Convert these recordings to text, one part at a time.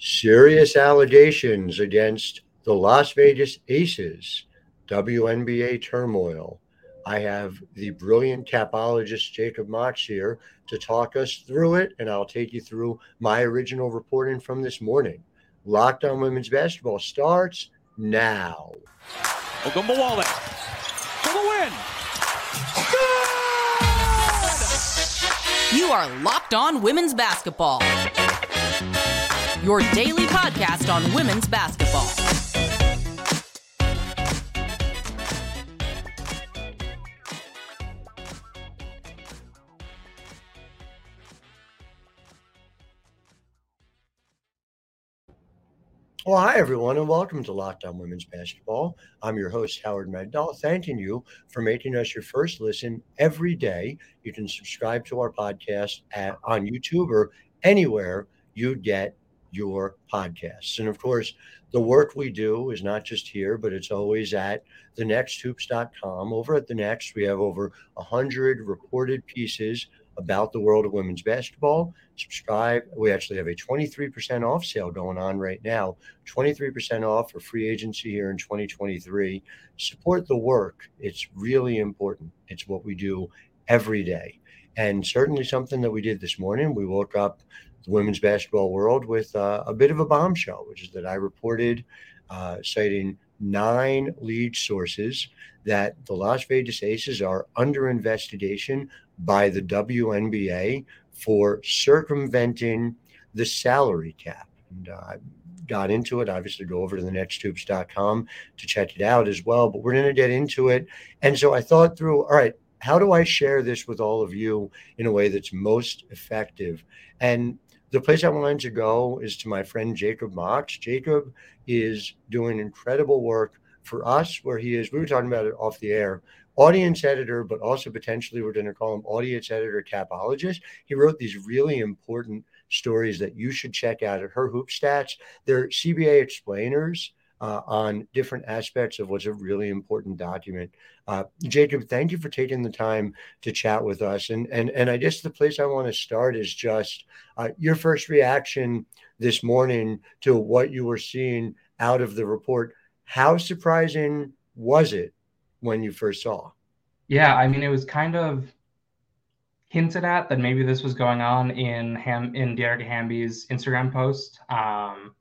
serious allegations against the Las Vegas Aces, WNBA turmoil. I have the brilliant capologist Jacob Mox here to talk us through it, and I'll take you through my original reporting from this morning. Locked on Women's Basketball starts now. Ogunbowale for the win. Good! You are Locked On Women's Basketball your daily podcast on women's basketball. Well, hi, everyone, and welcome to Locked On Women's Basketball. I'm your host, Howard Megdal, thanking you for making us your first listen every day. You can subscribe to our podcast at, on YouTube or anywhere you get your podcasts. And of course, the work we do is not just here, but it's always at thenexthoops.com. Over at the Next, we have over 100 reported pieces about the world of women's basketball. Subscribe. We actually have a 23% off sale going on right now. 23% off for free agency here in 2023. Support the work. It's really important. It's what we do every day. And certainly something that we did this morning. We woke up women's basketball world with uh, a bit of a bombshell, which is that I reported, uh, citing nine lead sources, that the Las Vegas Aces are under investigation by the WNBA for circumventing the salary cap. And uh, I got into it. Obviously, go over to the nexthoops.com to check it out as well. But we're going to get into it. And so I thought through, all right, how do I share this with all of you in a way that's most effective? And the place I wanted to go is to my friend Jacob Mox. Jacob is doing incredible work for us, where he is. We were talking about it off the air. Audience editor, but also potentially we're going to call him audience editor capologist. He wrote these really important stories that you should check out at her hoop stats. They're CBA explainers uh, on different aspects of what's a really important document. Uh, Jacob, thank you for taking the time to chat with us. And and and I guess the place I want to start is just uh, your first reaction this morning to what you were seeing out of the report. How surprising was it when you first saw? Yeah, I mean, it was kind of hinted at that maybe this was going on in Ham in Dearica Hamby's Instagram post. Um,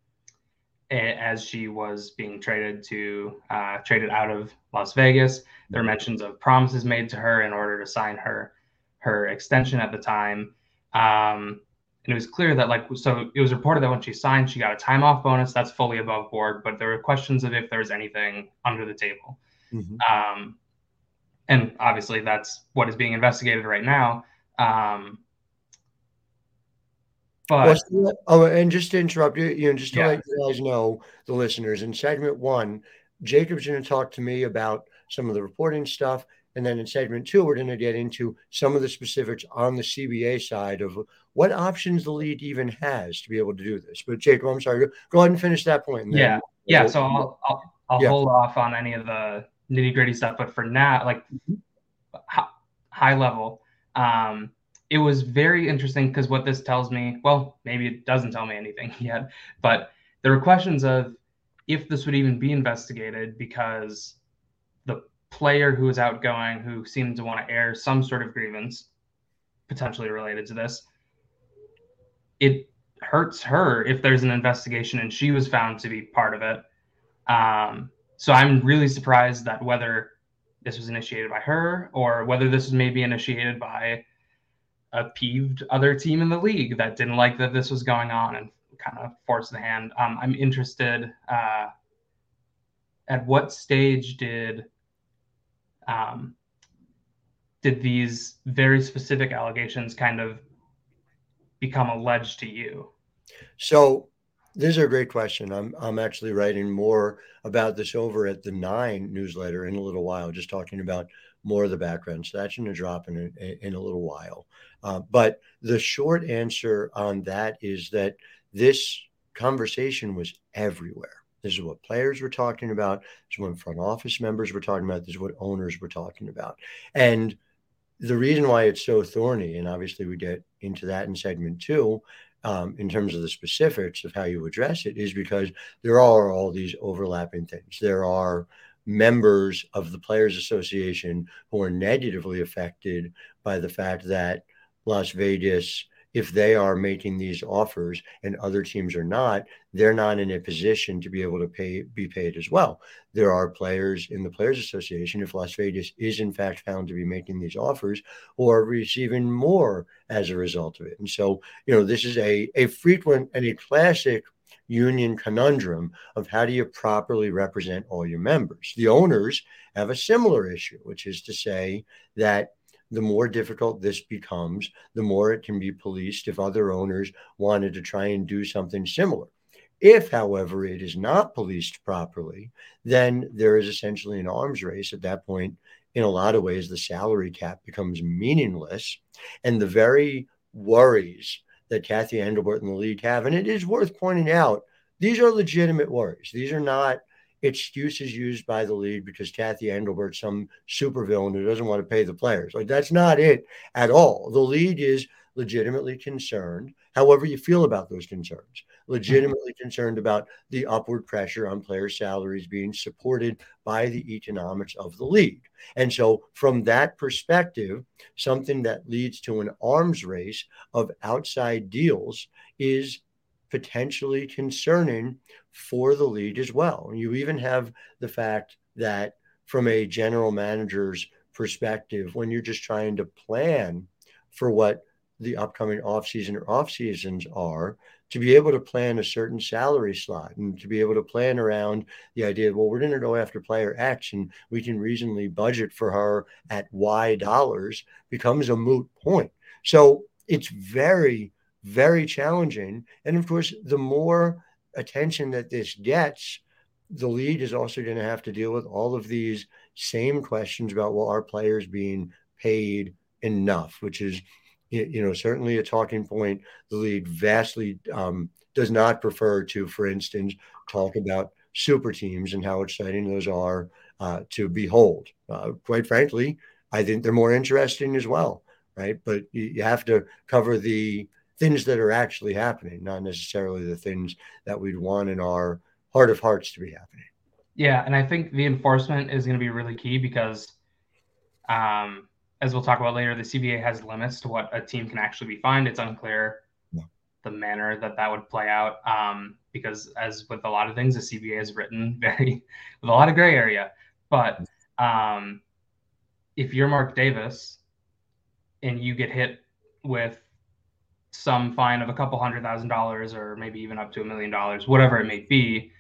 as she was being traded to uh, traded out of Las Vegas. There were mentions of promises made to her in order to sign her her extension at the time. Um, and it was clear that like so it was reported that when she signed, she got a time off bonus that's fully above board. But there were questions of if there was anything under the table. Mm-hmm. Um, and obviously that's what is being investigated right now. Um, but well, oh, and just to interrupt you, you know, just to yeah. let you guys know, the listeners, in segment one, Jacob's going to talk to me about some of the reporting stuff. And then in segment two, we're going to get into some of the specifics on the CBA side of what options the league even has to be able to do this. But Jacob, I'm sorry, go ahead and finish that point. yeah, yeah. We'll, so I'll I'll, I'll yeah. hold off on any of the nitty gritty stuff, but for now, like mm-hmm. high level, um, it was very interesting because what this tells me, well, maybe it doesn't tell me anything yet, but there were questions of if this would even be investigated because the player who is outgoing, who seemed to want to air some sort of grievance potentially related to this, it hurts her if there's an investigation and she was found to be part of it. Um, so I'm really surprised that whether this was initiated by her or whether this was maybe initiated by a peeved other team in the league that didn't like that this was going on and kind of forced the hand. Um, I'm interested. Uh, at what stage did um, did these very specific allegations kind of become alleged to you? So this is a great question. I'm I'm actually writing more about this over at the Nine newsletter in a little while, just talking about more of the background. So that's going to drop in a, in a little while. Uh, but the short answer on that is that this conversation was everywhere. This is what players were talking about. This is what front office members were talking about. This is what owners were talking about. And the reason why it's so thorny, and obviously we get into that in segment two, um, in terms of the specifics of how you address it is because there are all these overlapping things. There are members of the Players Association who are negatively affected by the fact that Las Vegas if they are making these offers and other teams are not, they're not in a position to be able to pay be paid as well. There are players in the Players Association, if Las Vegas is in fact found to be making these offers, are receiving more as a result of it. And so, you know, this is a, a frequent and a classic union conundrum of how do you properly represent all your members. The owners have a similar issue, which is to say that the more difficult this becomes, the more it can be policed if other owners wanted to try and do something similar. If, however, it is not policed properly, then there is essentially an arms race. At that point, in a lot of ways, the salary cap becomes meaningless. And the very worries that Kathy Engelbert and the league have, and it is worth pointing out, these are legitimate worries. These are not excuses used by the league because Kathy Engelbert, some supervillain who doesn't want to pay the players. Like that's not it at all. The league is legitimately concerned, however you feel about those concerns, legitimately concerned about the upward pressure on player salaries being supported by the economics of the league. And so, from that perspective, something that leads to an arms race of outside deals is potentially concerning for the league as well. You even have the fact that, from a general manager's perspective, when you're just trying to plan for what the upcoming offseason or off seasons are, to be able to plan a certain salary slot and to be able to plan around the idea, of, well, we're going to go after player X and we can reasonably budget for her at Y dollars becomes a moot point. So it's very very challenging. And of course, the more attention that this gets, the league is also going to have to deal with all of these same questions about well, are players being paid enough, which is you know certainly a talking point. The league vastly um, does not prefer to, for instance, talk about super teams and how exciting those are uh, to behold. Uh, quite frankly, I think they're more interesting as well, right? But you, you have to cover the things that are actually happening, not necessarily the things that we'd want in our heart of hearts to be happening. Yeah, and I think the enforcement is going to be really key because, um, as we'll talk about later, the CBA has limits to what a team can actually be fined. It's unclear yeah. the manner that that would play out um, because, as with a lot of things, the CBA is written very with a lot of gray area. But um, if you're Mark Davis and you get hit with some fine of a couple hundred thousand dollars or maybe even up to a million dollars, whatever it may be.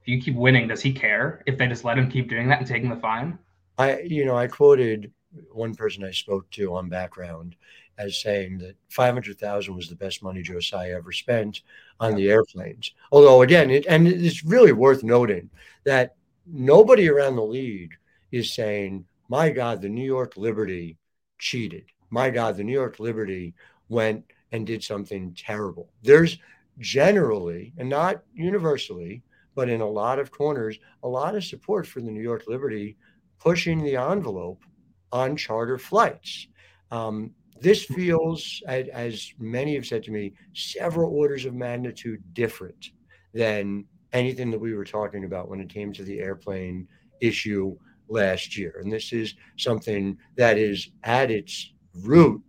If you keep winning, does he care if they just let him keep doing that and taking the fine? I, you know, I quoted one person I spoke to on background as saying that 500,000 was the best money Joe Tsai ever spent on the airplanes. Although again, it, and it's really worth noting that nobody around the league is saying, my God, the New York Liberty cheated. My God, the New York Liberty went and did something terrible. There's generally, and not universally, but in a lot of corners, a lot of support for the New York Liberty pushing the envelope on charter flights. Um, this feels, as many have said to me, several orders of magnitude different than anything that we were talking about when it came to the airplane issue last year. And this is something that is at its root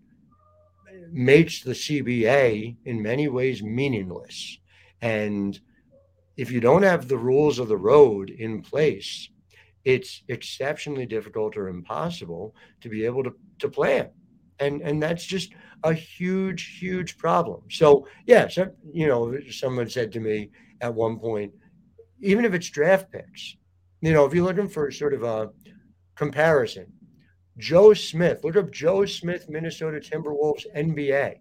makes the CBA in many ways meaningless. And if you don't have the rules of the road in place, it's exceptionally difficult or impossible to be able to, to plan. And, and that's just a huge, huge problem. So, yeah, so, you know, someone said to me at one point, even if it's draft picks, you know, if you're looking for sort of a comparison, Joe Smith. Look up Joe Smith, Minnesota Timberwolves NBA.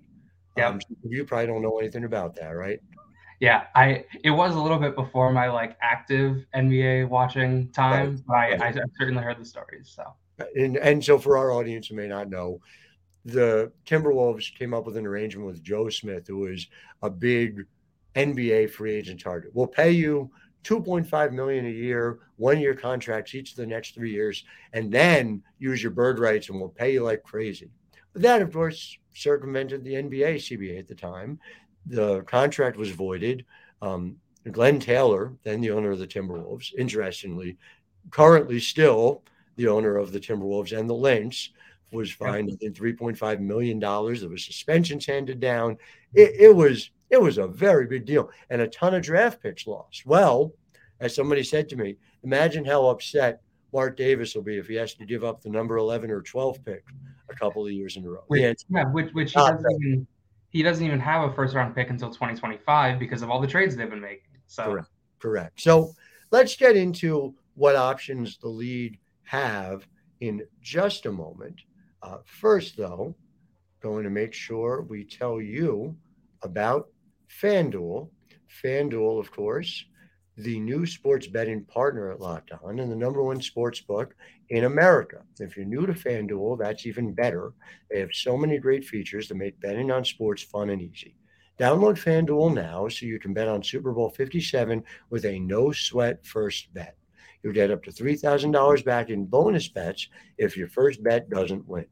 Yeah, um, you probably don't know anything about that, right? Yeah, I it was a little bit before my like active NBA watching time, right. but I, right. I, certainly heard the stories. So and and so for our audience who may not know, the Timberwolves came up with an arrangement with Joe Smith, who is a big NBA free agent target. We'll pay you 2.5 million a year, one year contracts each of the next three years, and then use your bird rights and we'll pay you like crazy. But that, of course, circumvented the NBA CBA at the time. The contract was voided. Um, Glen Taylor, then the owner of the Timberwolves, interestingly, currently still the owner of the Timberwolves and the Lynx, was fined in $3.5 million. There was suspensions handed down. It, it, was it was a very big deal and a ton of draft picks lost. Well, as somebody said to me, imagine how upset Mark Davis will be if he has to give up the number 11 or 12 pick a couple of years in a row. Which, yeah, which, which he, doesn't even, he doesn't even have a first round pick until 2025 because of all the trades they've been making. So correct. correct. So let's get into what options the lead have in just a moment. Uh, first, though, going to make sure we tell you about FanDuel. FanDuel, of course, the new sports betting partner at Locked On and the number one sports book in America. If you're new to FanDuel, that's even better. They have so many great features to make betting on sports fun and easy. Download FanDuel now so you can bet on Super Bowl 57 with a no sweat first bet. You'll get up to $3,000 back in bonus bets if your first bet doesn't win.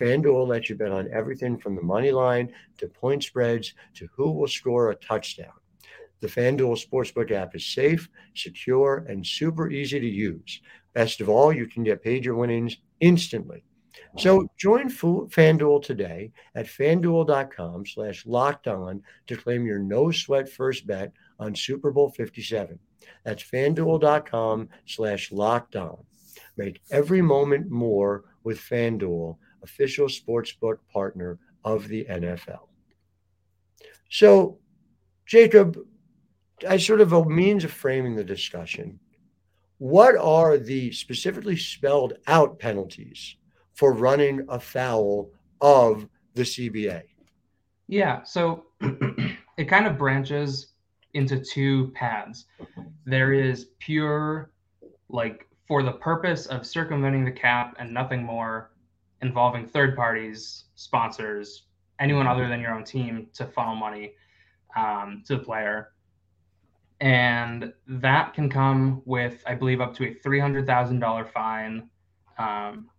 FanDuel lets you bet on everything from the money line to point spreads to who will score a touchdown. The FanDuel Sportsbook app is safe, secure, and super easy to use. Best of all, you can get paid your winnings instantly. So join FanDuel today at fanduel.com slash locked on to claim your no sweat first bet on Super Bowl 57. That's fanduel.com slash locked on. Make every moment more with FanDuel, official sportsbook partner of the NFL. So, Jacob, as sort of a means of framing the discussion, what are the specifically spelled out penalties for running afoul of the CBA? Yeah, so it kind of branches into two paths. There is pure, like, for the purpose of circumventing the cap and nothing more, involving third parties, sponsors, anyone other than your own team to funnel money um, to the player. And that can come with, I believe, up to a $300,000 fine. Um,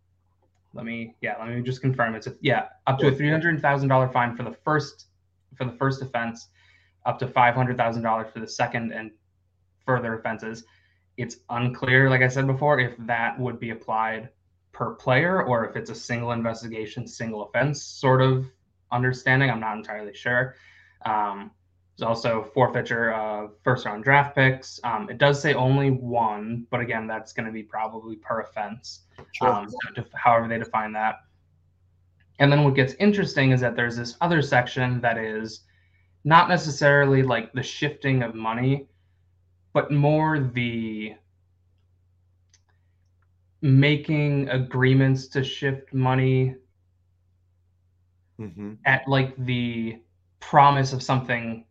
let me, yeah, let me just confirm. It's a, yeah, up to a $300,000 fine for the first, for the first offense up to $500,000 for the second and further offenses. It's unclear, like I said before, if that would be applied per player or if it's a single investigation, single offense sort of understanding. I'm not entirely sure. Um, there's also forfeiture of first round draft picks. Um, it does say only one, but again, that's going to be probably per offense, sure. um, so however they define that. And then what gets interesting is that there's this other section that is not necessarily like the shifting of money, but more the making agreements to shift money mm-hmm. at like the promise of something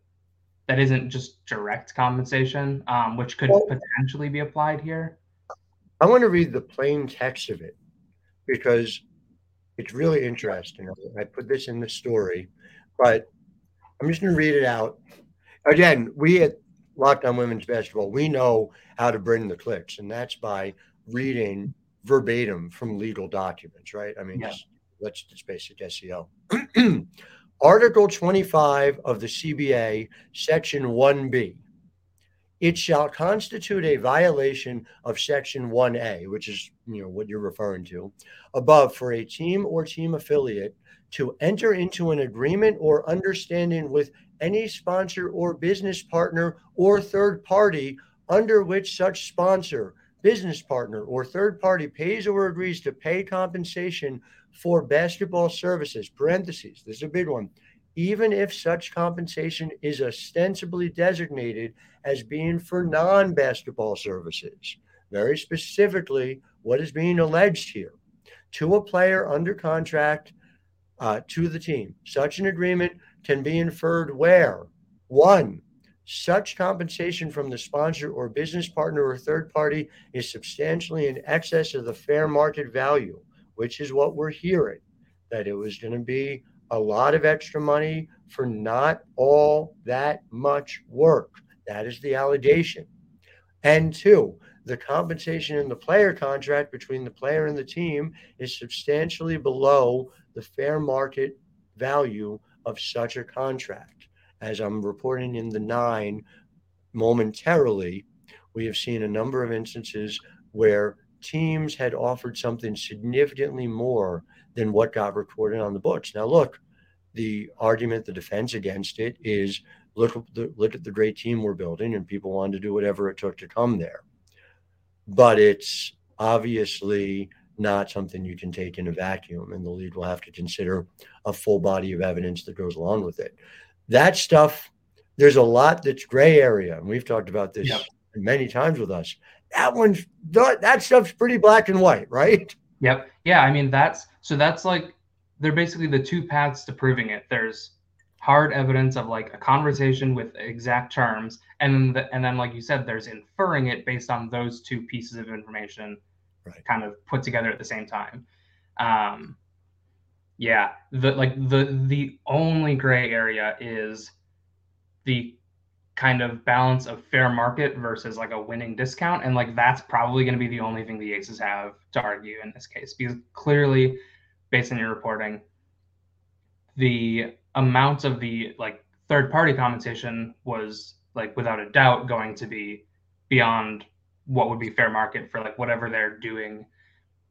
that isn't just direct compensation, um, which could well, potentially be applied here. I want to read the plain text of it because it's really interesting. I put this in the story, but I'm just going to read it out. Again, we at Locked On Women's Basketball, we know how to bring the clicks, and that's by reading verbatim from legal documents, right? I mean, yeah. just, let's just basic SEO. Article 25 of the CBA, Section 1B. It shall constitute a violation of Section 1A, which is you know what you're referring to, above for a team or team affiliate to enter into an agreement or understanding with any sponsor or business partner or third party under which such sponsor, business partner, or third party pays or agrees to pay compensation for basketball services. Parentheses, this is a big one. Even if such compensation is ostensibly designated as being for non basketball services. Very specifically, what is being alleged here to a player under contract uh, to the team. Such an agreement can be inferred where one, such compensation from the sponsor or business partner or third party is substantially in excess of the fair market value, which is what we're hearing, that it was going to be a lot of extra money for not all that much work. That is the allegation. And two, the compensation in the player contract between the player and the team is substantially below the fair market value of such a contract. As I'm reporting in the nine momentarily, we have seen a number of instances where teams had offered something significantly more than what got recorded on the books. Now, look, the argument, the defense against it is look at the, look at the great team we're building, and people wanted to do whatever it took to come there. But it's obviously not something you can take in a vacuum, and the league will have to consider a full body of evidence that goes along with it. That stuff, there's a lot that's gray area, and we've talked about this yep. many times with us. That one's that stuff's pretty black and white, right? Yep. Yeah. I mean, that's so that's like they're basically the two paths to proving it. There's hard evidence of like a conversation with exact terms, and then the, and then like you said, there's inferring it based on those two pieces of information right. kind of put together at the same time. Um, yeah, the like the the only gray area is the kind of balance of fair market versus like a winning discount, and like that's probably going to be the only thing the Aces have to argue in this case because clearly, based on your reporting, the amount of the like third party compensation was like without a doubt going to be beyond what would be fair market for like whatever they're doing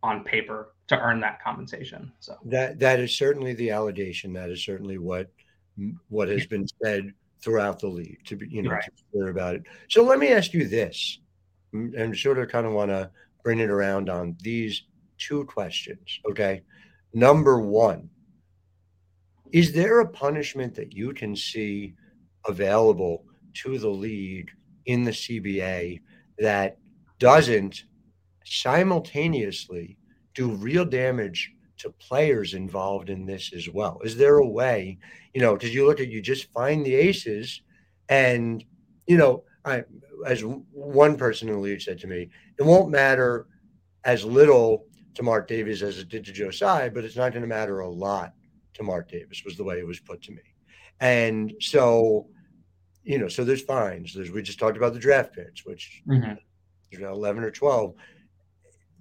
on paper to earn that compensation. So that that is certainly the allegation. That is certainly what what has been said throughout the league to be you know right. to be clear about it. So let me ask you this, and sort of kind of want to bring it around on these two questions. Okay, number one, is there a punishment that you can see available to the league in the CBA that doesn't simultaneously do real damage to players involved in this as well? Is there a way, you know, because you look at you just find the aces and, you know, I, as one person in the league said to me, it won't matter as little to Mark Davis as it did to Joe Tsai, but it's not going to matter a lot to Mark Davis, was the way it was put to me. And so, you know, so there's fines. There's we just talked about the draft picks, which mm-hmm know, 11 or 12,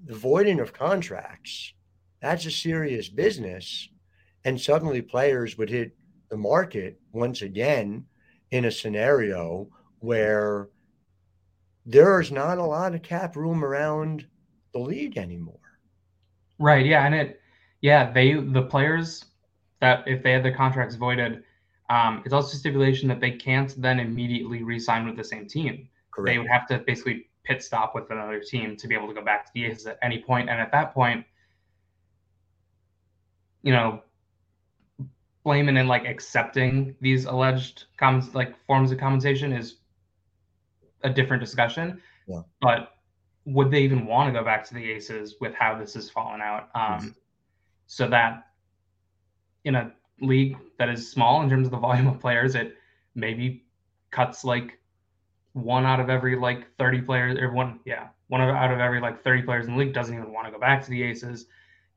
the voiding of contracts, that's a serious business. And suddenly players would hit the market once again in a scenario where there's not a lot of cap room around the league anymore. Right. Yeah. And it, yeah, they, the players that if they had their contracts voided, um, it's also stipulation that they can't then immediately re-sign with the same team. Correct. They would have to basically pit stop with another team to be able to go back to the Aces at any point. And at that point, you know, blaming and like accepting these alleged comments like forms of compensation is a different discussion. Yeah. But would they even want to go back to the Aces with how this has fallen out? Um, mm-hmm. So that in a league that is small in terms of the volume of players, it maybe cuts like one out of every like 30 players or one yeah one out of every like 30 players in the league doesn't even want to go back to the aces.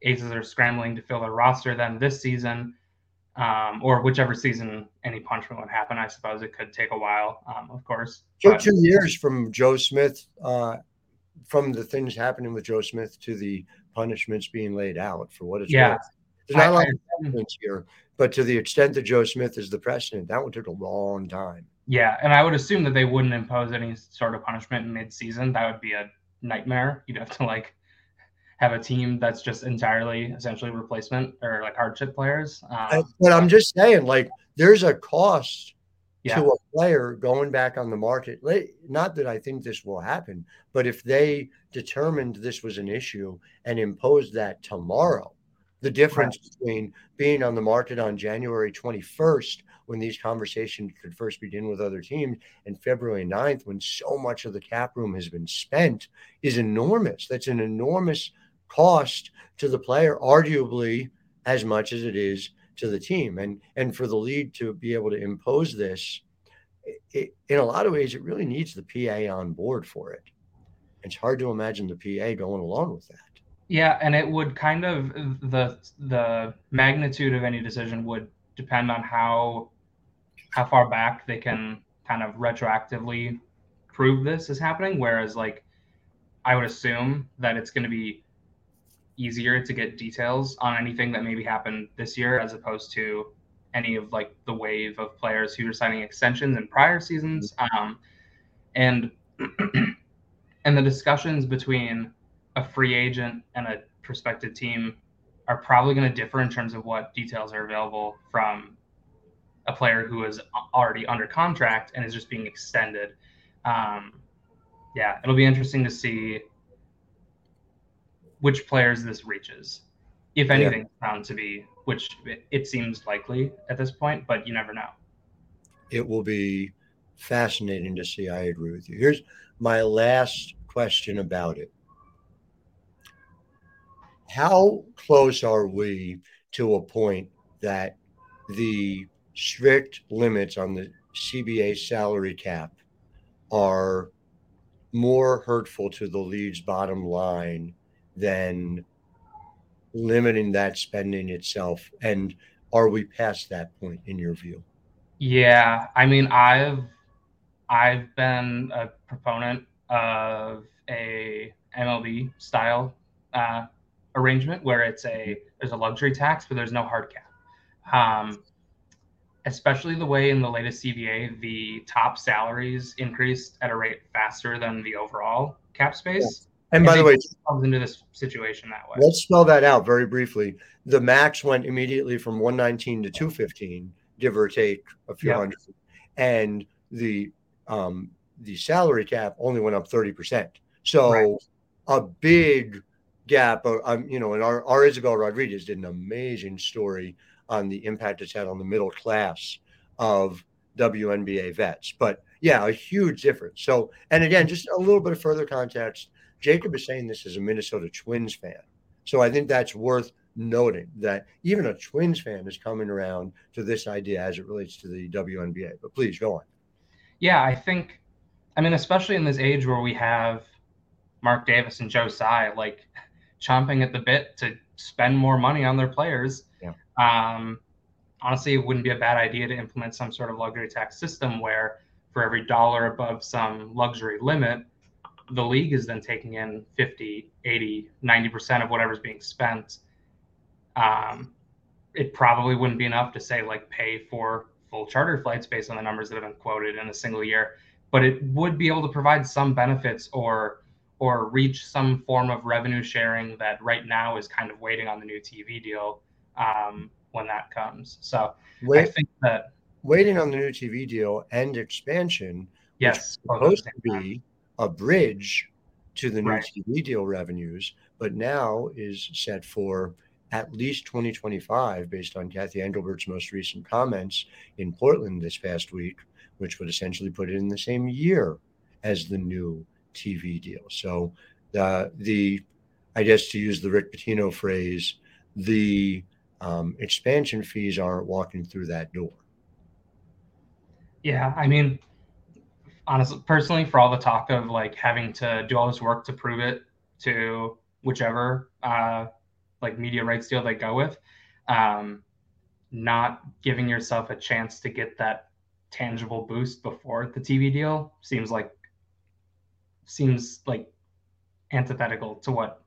Aces are scrambling to fill their roster then this season um, or whichever season any punishment would happen i suppose it could take a while um, of course so two years from joe smith uh, from the things happening with joe smith to the punishments being laid out for what it's yeah. worth. there's not I, a lot I, of here but to the extent that joe smith is the precedent that one took a long time yeah, and I would assume that they wouldn't impose any sort of punishment in mid-season. That would be a nightmare. You'd have to like have a team that's just entirely essentially replacement or like hardship players. Um, but I'm just saying, like, there's a cost yeah. to a player going back on the market. Not that I think this will happen, but if they determined this was an issue and imposed that tomorrow, the difference right. between being on the market on January 21st when these conversations could first begin with other teams and February 9th when so much of the cap room has been spent is enormous. That's an enormous cost to the player, arguably as much as it is to the team. And and for the league to be able to impose this, it, in a lot of ways, it really needs the PA on board for it. It's hard to imagine the PA going along with that. Yeah, and it would kind of the the magnitude of any decision would depend on how how far back they can kind of retroactively prove this is happening. Whereas, like, I would assume that it's going to be easier to get details on anything that maybe happened this year as opposed to any of like the wave of players who were signing extensions in prior seasons. Um, and and the discussions between a free agent and a prospective team are probably going to differ in terms of what details are available from a player who is already under contract and is just being extended. Um, yeah, it'll be interesting to see which players this reaches, if anything, yeah. found to be, which it, it seems likely at this point, but you never know. It will be fascinating to see. I agree with you. Here's my last question about it. How close are we to a point that the strict limits on the CBA salary cap are more hurtful to the league's bottom line than limiting that spending itself? And are we past that point in your view? Yeah, I mean, I've I've been a proponent of a MLB style uh, arrangement where it's a there's a luxury tax, but there's no hard cap. Um, especially the way in the latest CBA, the top salaries increased at a rate faster than the overall cap space. And, and by the way, comes into this situation that way. Let's spell that out very briefly. The max went immediately from 119 to 215, give or take a few yep. hundred, and the um, the salary cap only went up 30 percent. So right. a big gap. Um, you know, and our, our Isabel Rodriguez did an amazing story on the impact it's had on the middle class of WNBA vets. But yeah, a huge difference. So, and again, just a little bit of further context. Jacob is saying this as a Minnesota Twins fan. So I think that's worth noting that even a Twins fan is coming around to this idea as it relates to the WNBA. But please go on. Yeah, I think, I mean, especially in this age where we have Mark Davis and Joe Tsai, like chomping at the bit to spend more money on their players. Yeah. Um, honestly, it wouldn't be a bad idea to implement some sort of luxury tax system where for every dollar above some luxury limit, the league is then taking in 50, 80, 90% of whatever's being spent. Um, it probably wouldn't be enough to say like pay for full charter flights based on the numbers that have been quoted in a single year, but it would be able to provide some benefits or or reach some form of revenue sharing that right now is kind of waiting on the new TV deal um, when that comes. So Wait, I think that waiting on the new TV deal and expansion, yes, supposed to be a bridge to the new right. TV deal revenues, but now is set for at least 2025, based on Kathy Engelbert's most recent comments in Portland this past week, which would essentially put it in the same year as the new TV deal. So the the I guess to use the Rick Pitino phrase, the um, expansion fees aren't walking through that door. Yeah, I mean, honestly, personally, for all the talk of like having to do all this work to prove it to whichever uh, like media rights deal they go with, um, not giving yourself a chance to get that tangible boost before the TV deal seems like seems like antithetical to what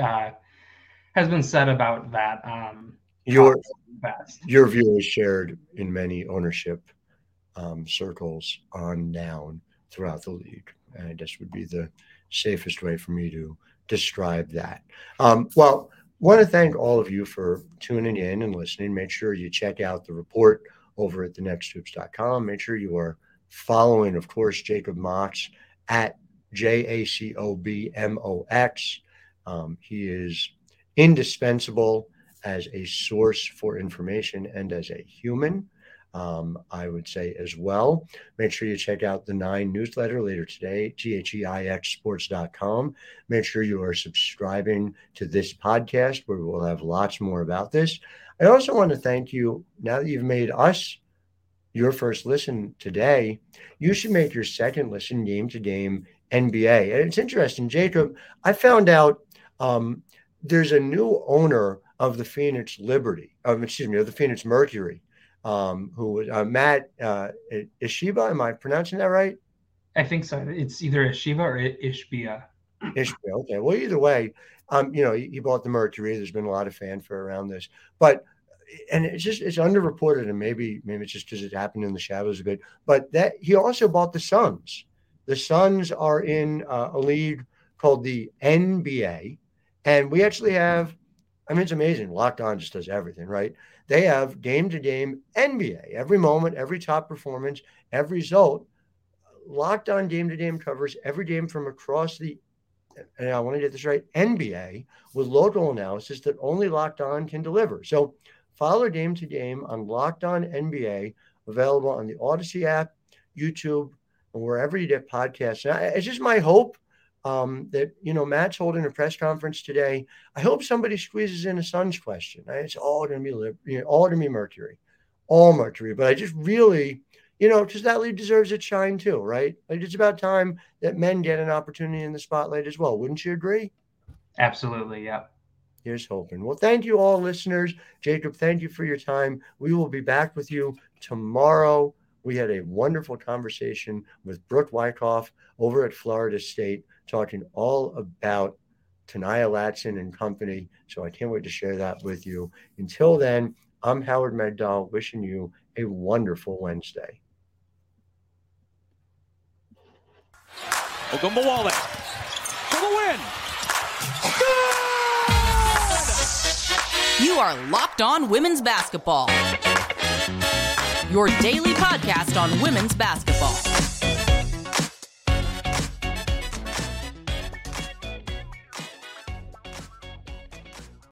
uh, has been said about that. Um, your your view is shared in many ownership um, circles on down throughout the league, and I guess would be the safest way for me to describe that. Um, well, want to thank all of you for tuning in and listening. Make sure you check out the report over at thenexthoops.com. Make sure you are following, of course, Jacob Mox at J A C O B M O X. Um, he is indispensable as a source for information and as a human. Um, I would say as well. Make sure you check out the nine newsletter later today, theixsports.com. Make sure you are subscribing to this podcast where we'll have lots more about this. I also want to thank you now that you've made us your first listen today. You should make your second listen game to game NBA. And it's interesting, Jacob. I found out um, there's a new owner of the Phoenix Liberty, um, excuse me, of the Phoenix Mercury, um, who uh, Mat uh, Ishbia. Am I pronouncing that right? I think so. It's either Ishiva or Ishbia. Ishbia. Okay. Well, either way, um, you know, he, he bought the Mercury. There's been a lot of fanfare around this, but and it's just it's underreported, and maybe maybe it's just because it happened in the shadows a bit. But that he also bought the Suns. The Suns are in uh, a league called the NBA, and we actually have. I mean, it's amazing. Locked On just does everything, right? They have game to game NBA, every moment, every top performance, every result. Locked On game to game covers every game from across the and I want to get this right, NBA with local analysis that only Locked On can deliver. So follow game to game on Locked On NBA, available on the Audacy app, YouTube, wherever you get podcasts. And it's just my hope um, that, you know, Mat's holding a press conference today. I hope somebody squeezes in a Suns question. It's all going to be, you know, all going to be Mercury, all Mercury. But I just really, you know, because that league deserves its shine too, right? Like it's about time that men get an opportunity in the spotlight as well. Wouldn't you agree? Absolutely. Yeah. Here's hoping. Well, thank you all, listeners. Jacob, thank you for your time. We will be back with you tomorrow. We had a wonderful conversation with Brooke Wyckoff over at Florida State, talking all about Ta'Niya Latson and company. So I can't wait to share that with you. Until then, I'm Howard Megdal, wishing you a wonderful Wednesday. Ogunbowale for the win. You are Locked On Women's Basketball. Your daily podcast on women's basketball.